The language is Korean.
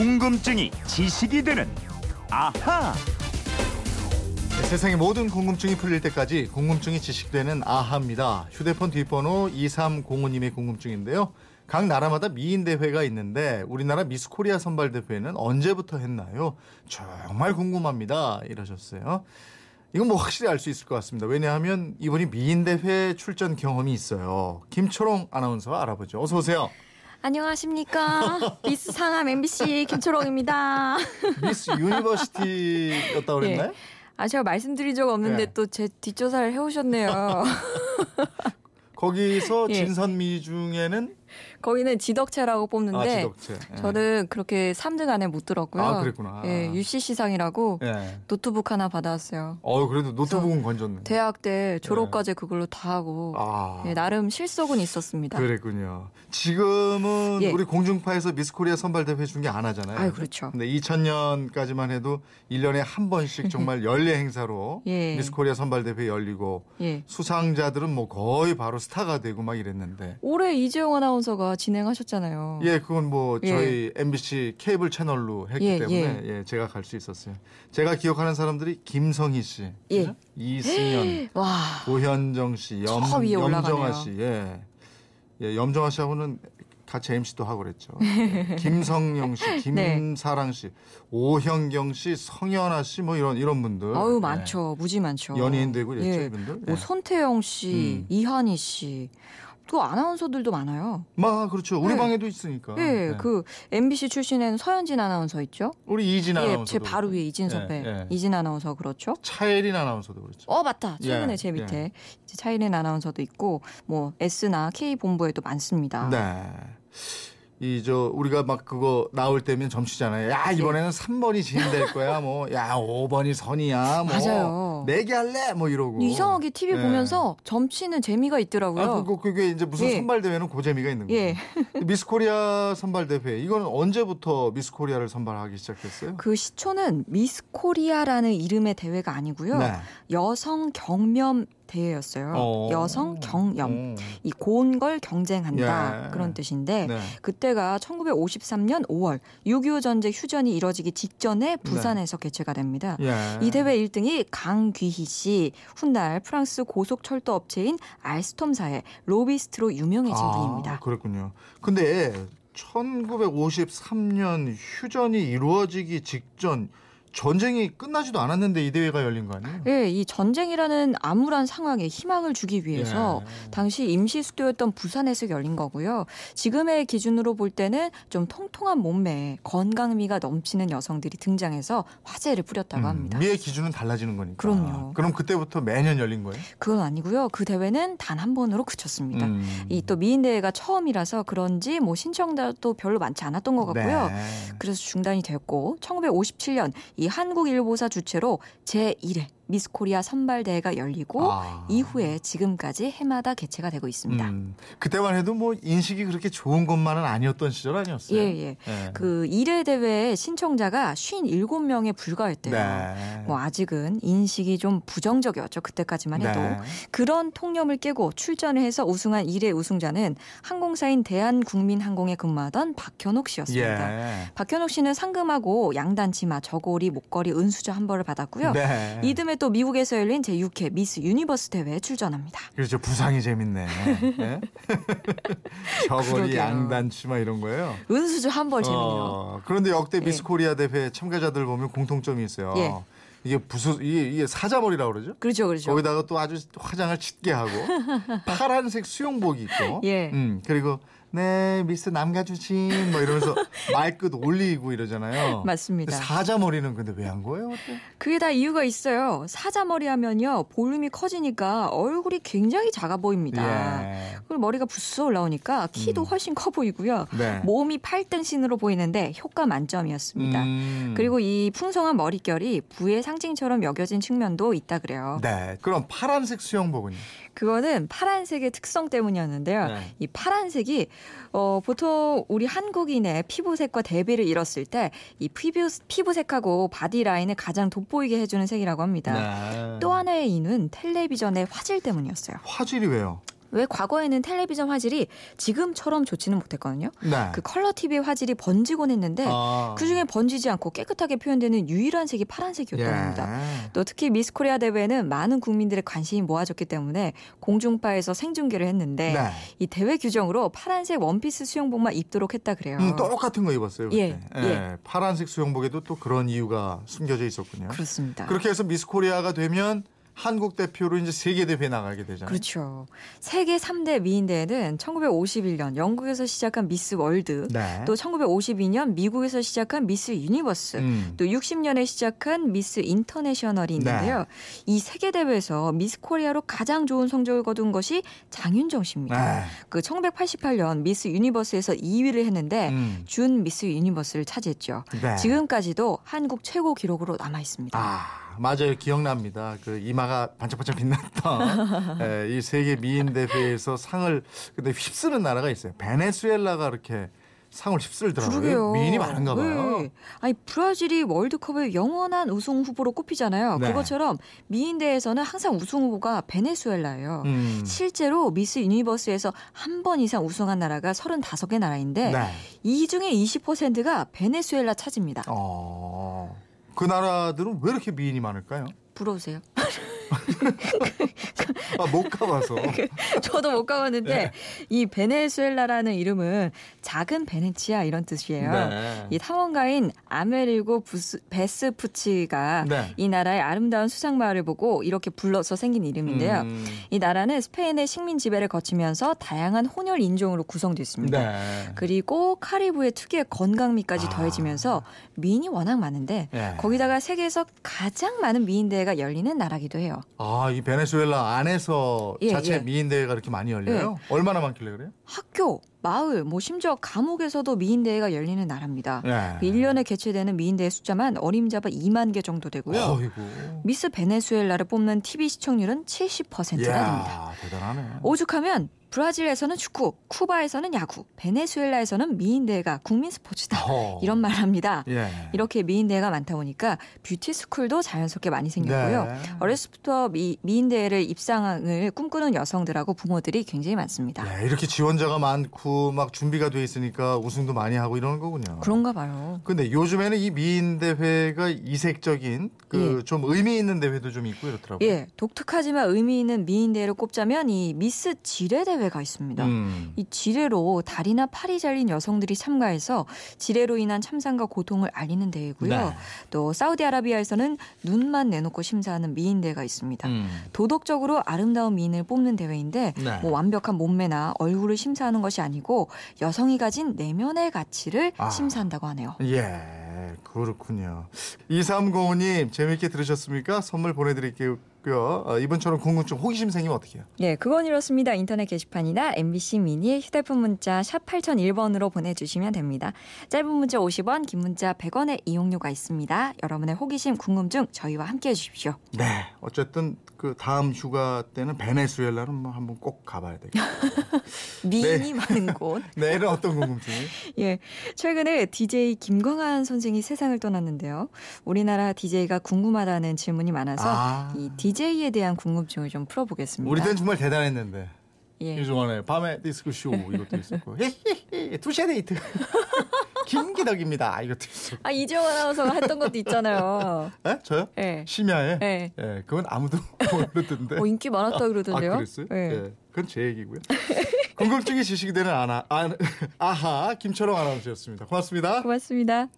궁금증이 지식이 되는 아하. 네, 세상의 모든 궁금증이 풀릴 때까지 궁금증이 지식되는 아하입니다. 휴대폰 뒷번호 2305님의 궁금증인데요. 각 나라마다 미인 대회가 있는데 우리나라 미스 코리아 선발 대회는 언제부터 했나요? 정말 궁금합니다. 이러셨어요. 이건 뭐 확실히 알 수 있을 것 같습니다. 왜냐하면 이분이 미인 대회 출전 경험이 있어요. 김초롱 아나운서 알아보죠. 어서 오세요. 안녕하십니까. 미스 상암 MBC 김초롱입니다. 미스 유니버시티였다 그랬나요? 아, 제가 말씀드린 적 없는데 네. 또 제 뒷조사를 해오셨네요. 거기서 예. 진선미 중에는 거기는 지덕체라고 아, 뽑는데 지덕체. 예. 저는 그렇게 3등 안에 못 들었고요. 아, 그랬구나. 예, UCC상이라고 예. 노트북 하나 받아왔어요. 어 그래도 노트북은 건졌네. 대학 때 졸업까지 그걸로 다 하고 네. 아 예, 나름 실속은 있었습니다. 그랬군요. 지금은 예. 우리 공중파에서 미스코리아 선발 대회 중계 안 하잖아요. 아유, 그렇죠. 근데 2000년까지만 해도 1년에 한 번씩 정말 연례 행사로 예. 미스코리아 선발 대회 열리고 예. 수상자들은 뭐 거의 바로 스타가 되고 막 이랬는데. 올해 이재용 아나운서 가 진행하셨잖아요. 예, 그건 뭐 예. 저희 MBC 케이블 채널로 했기 예, 때문에 예. 제가 갈 수 있었어요. 제가 기억하는 사람들이 김성희 씨, 예. 이승연, 와. 고현정 씨, 염, 염정아. 씨, 예. 예, 염정아 씨하고는 같이 MC도 하고 그랬죠. 예. 김성영 씨, 네. 김사랑 씨, 오현경 씨, 성현아 씨, 뭐 이런 이런 분들. 아유 예. 많죠. 무지 많죠. 연예인 되고 이랬죠, 예. 이분들. 뭐 예. 손태영 씨, 음. 이한희 씨, 또 아나운서들도 많아요. 마 그렇죠. 우리 네. 방에도 있으니까. 예, 예. 그 MBC 출신에는 서현진 아나운서 있죠. 우리 이진 예, 아나운서. 제 바로 위에 이진 선배, 예, 예. 이진 아나운서 그렇죠. 차예린 아나운서도 그렇죠. 어 맞다. 최근에 예, 제 밑에 이제 차예린 아나운서도 있고 뭐 S나 K 본부에도 많습니다. 네. 이 저 우리가 막 그거 나올 때면 점치잖아요. 야 이번에는 3번이 진 될 거야. 뭐 야 5번이 선이야. 뭐 맞아요. 내기 할래? 뭐 이러고. 이상하게 TV 예. 보면서 점치는 재미가 있더라고요. 아, 그거 그게 이제 무슨 예. 선발 대회는 그 재미가 있는 거예요. 예. 미스 코리아 선발 대회 이거는 언제부터 미스 코리아를 선발하기 시작했어요? 그 시초는 미스 코리아라는 이름의 대회가 아니고요. 네. 여성 경염 대회였어요. 어. 여성 경염. 어. 이 고운 걸 경쟁한다 예. 그런 뜻인데 네. 그때가 1953년 5월 6.25 전쟁 휴전이 이뤄지기 직전에 부산에서 개최가 됩니다. 예. 이 대회 1등이 강귀희 씨, 훗날 프랑스 고속철도 업체인 알스톰사의 로비스트로 유명해진 아, 분입니다. 그렇군요. 근데 1953년 휴전이 이루어지기 직전 전쟁이 끝나지도 않았는데 이 대회가 열린 거 아니에요? 예, 이 전쟁이라는 암울한 상황에 희망을 주기 위해서 예. 당시 임시 수도였던 부산에서 열린 거고요. 지금의 기준으로 볼 때는 좀 통통한 몸매에 건강미가 넘치는 여성들이 등장해서 화제를 뿌렸다고 합니다. 미의 기준은 달라지는 거니까. 그럼요. 그럼 그때부터 매년 열린 거예요? 그건 아니고요. 그 대회는 단 한 번으로 그쳤습니다. 음. 이또 미인 대회가 처음이라서 그런지 뭐 신청자도 별로 많지 않았던 것 같고요. 네. 그래서 중단이 됐고 1957년 이 한국일보사 주최로 제1회 미스코리아 선발대회가 열리고 아. 이후에 지금까지 해마다 개최가 되고 있습니다. 음. 그때만 해도 뭐 인식이 그렇게 좋은 것만은 아니었던 시절 아니었어요? 예, 예. 예. 그 1회 대회에 신청자가 57명에 불과했대요. 네. 뭐 아직은 인식이 좀 부정적이었죠. 그때까지만 해도. 네. 그런 통념을 깨고 출전을 해서 우승한 1회 우승자는 항공사인 대한국민항공에 근무하던 박현옥 씨였습니다. 예. 박현옥 씨는 상금하고 양단 치마, 저고리, 목걸이, 은수저 한 벌을 받았고요. 네. 이듬해 또 미국에서 열린 제6회 미스 유니버스 대회에 출전합니다. 그렇죠. 부상이 재밌네. 예? 저고리 그러게요. 양단치마 이런 거예요. 은수저 한벌 재밌네요. 어, 그런데 역대 예. 미스 코리아 대회 참가자들 보면 공통점이 있어요. 예. 이게 부수 이게, 이게 사자머리라고 그러죠? 그렇죠, 그렇죠. 거기다가 또 아주 화장을 짙게 하고 파란색 수영복이 있고, 예. 음 그리고 네 미스 남가주신 뭐 이러면서 말끝 올리고 이러잖아요. 맞습니다. 사자머리는 근데 왜 한 거예요? 그때? 그게 다 이유가 있어요. 사자머리 하면요. 볼륨이 커지니까 얼굴이 굉장히 작아 보입니다. 예. 그리고 머리가 부스 올라오니까 키도 음. 훨씬 커 보이고요. 네. 몸이 팔등신으로 보이는데 효과 만점이었습니다. 음. 그리고 이 풍성한 머릿결이 부의 상징처럼 여겨진 측면도 있다 그래요. 네. 그럼 파란색 수영복은요? 그거는 파란색의 특성 때문이었는데요. 네. 이 파란색이 어, 보통 우리 한국인의 피부색과 대비를 이뤘을 때 이 피부, 피부색하고 body line을 가장 돋보이게 해주는 색이라고 합니다. 네. 또 하나의 이유는 텔레비전의 화질 때문이었어요. 화질이 왜요? 왜 과거에는 텔레비전 화질이 지금처럼 좋지는 못했거든요. 네. 그 컬러 TV의 화질이 번지곤 했는데 아. 그중에 번지지 않고 깨끗하게 표현되는 유일한 색이 파란색이었다고 합니다. 예. 또 특히 미스 코리아 대회는 많은 국민들의 관심이 모아졌기 때문에 공중파에서 생중계를 했는데 네. 이 대회 규정으로 파란색 원피스 수영복만 입도록 했다 그래요. 음, 똑같은 거 입었어요. 예, 그때. 예. 파란색 수영복에도 또 그런 이유가 숨겨져 있었군요. 그렇습니다. 그렇게 해서 미스 코리아가 되면 한국 대표로 이제 세계 대회 나가게 되잖아요. 그렇죠. 세계 3대 미인 대회는 1951년 영국에서 시작한 미스 월드, 네. 또 1952년 미국에서 시작한 미스 유니버스, 음. 또 60년에 시작한 미스 인터내셔널이 있는데요. 네. 이 세계 대회에서 미스 코리아로 가장 좋은 성적을 거둔 것이 장윤정 씨입니다. 네. 그 1988년 미스 유니버스에서 2위를 했는데 음. 준 미스 유니버스를 차지했죠. 네. 지금까지도 한국 최고 기록으로 남아 있습니다. 아 맞아요 기억납니다. 그 이마가 반짝반짝 빛났던 예, 이 세계 미인 대회에서 상을 근데 휩쓰는 나라가 있어요. 베네수엘라가 이렇게 상을 휩쓸더라고요. 미인이 많은가 봐요. 네. 아니 브라질이 월드컵의 영원한 우승 후보로 꼽히잖아요. 네. 그것처럼 미인 대회에서는 항상 우승 후보가 베네수엘라예요. 음. 실제로 미스 유니버스에서 한 번 이상 우승한 나라가 35개 나라인데 네. 이 중에 20%가 베네수엘라 차지입니다. 어. 그 나라들은 왜 이렇게 미인이 많을까요? 부러우세요? 아, 못 가봐서. 저도 못 가봤는데 네. 이 베네수엘라라는 이름은 작은 베네치아 이런 뜻이에요. 네. 이 탐험가인 아메리고 부스, 베스푸치가 네. 이 나라의 아름다운 수상 마을을 보고 이렇게 불러서 생긴 이름인데요. 음. 이 나라는 스페인의 식민 지배를 거치면서 다양한 혼혈 인종으로 구성됐습니다. 네. 그리고 카리브의 특유의 건강미까지 아. 더해지면서 미인이 워낙 많은데 예. 거기다가 세계에서 가장 많은 미인 대회가 열리는 나라기도 해요. 아, 이 베네수엘라 안에서 예, 자체 예. 미인 대회가 이렇게 많이 열려요? 얼마나 많길래 그래요? 학교, 마을, 뭐 심지어 감옥에서도 미인 대회가 열리는 나라입니다. 예. 그 1년에 개최되는 미인 대회 숫자만 어림잡아 2만 개 정도 되고요. 어이구. 미스 베네수엘라를 뽑는 TV 시청률은 70%가 됩니다. 대단하네. 오죽하면 브라질에서는 축구, 쿠바에서는 야구, 베네수엘라에서는 미인 대회가 국민 스포츠다. 어. 이런 말 합니다. 예. 이렇게 미인 대회가 많다 보니까 beauty school도 자연스럽게 많이 생겼고요. 네. 어렸을 때부터 미, 미인 대회를 입상을 꿈꾸는 여성들하고 부모들이 굉장히 많습니다. 예, 이렇게 지원자가 많고 막 준비가 돼 있으니까 우승도 많이 하고 이러는 거군요. 그런가 봐요. 근데 요즘에는 이 미인 대회가 이색적인 그좀 의미 있는 대회도 좀 있고 이렇더라고요. 예, 독특하지만 의미 있는 미인 대회를 꼽자면 이 미스 지뢰 대회 가 있습니다. 음. 이 지뢰로 다리나 팔이 잘린 여성들이 참가해서 지뢰로 인한 참상과 고통을 알리는 대회고요. 네. 또 사우디아라비아에서는 눈만 내놓고 심사하는 미인 대회가 있습니다. 음. 도덕적으로 아름다운 미인을 뽑는 대회인데 네. 뭐 완벽한 몸매나 얼굴을 심사하는 것이 아니고 여성이 가진 내면의 가치를 아. 심사한다고 하네요. 예, 그렇군요. 2305님 재밌게 들으셨습니까? 선물 보내드릴게요. 어, 이번처럼 궁금증 호기심 생기면 어떻게 해요? 예, 그건 이렇습니다. 인터넷 게시판이나 MBC 미니 휴대폰 문자 샵 8001번으로 보내주시면 됩니다. 짧은 문자 50원, 긴 문자 100원의 이용료가 있습니다. 여러분의 호기심, 궁금증 저희와 함께해 주십시오. 네, 어쨌든 그 다음 휴가 때는 베네수엘라는 뭐 한번 꼭 가봐야 되겠다. 미인이 많은 곳. 내일은 어떤 궁금증이? 예, 최근에 DJ 김광한 선생이 세상을 떠났는데요. 우리나라 DJ가 궁금하다는 질문이 많아서 아. 이 DJ 에 대한 궁금증을 좀 풀어보겠습니다. 우리 때는 정말 대단했는데. 예. 이종환의 밤의 디스크 쇼 이것도 있었고 두 시의 데이트 김기덕입니다 이것도 있었고 아 이재용 아나운서가 했던 것도 있잖아요. 에? 저요? 예. 심야에? 예. 예, 그건 아무도 모르던데 어, 인기 많았다 그러던데요. 아 그랬어요? 예. 예. 그건 제 얘기고요 궁금증이 지식이 되는 아나, 아, 아하 김철웅 아나운서였습니다 고맙습니다 고맙습니다.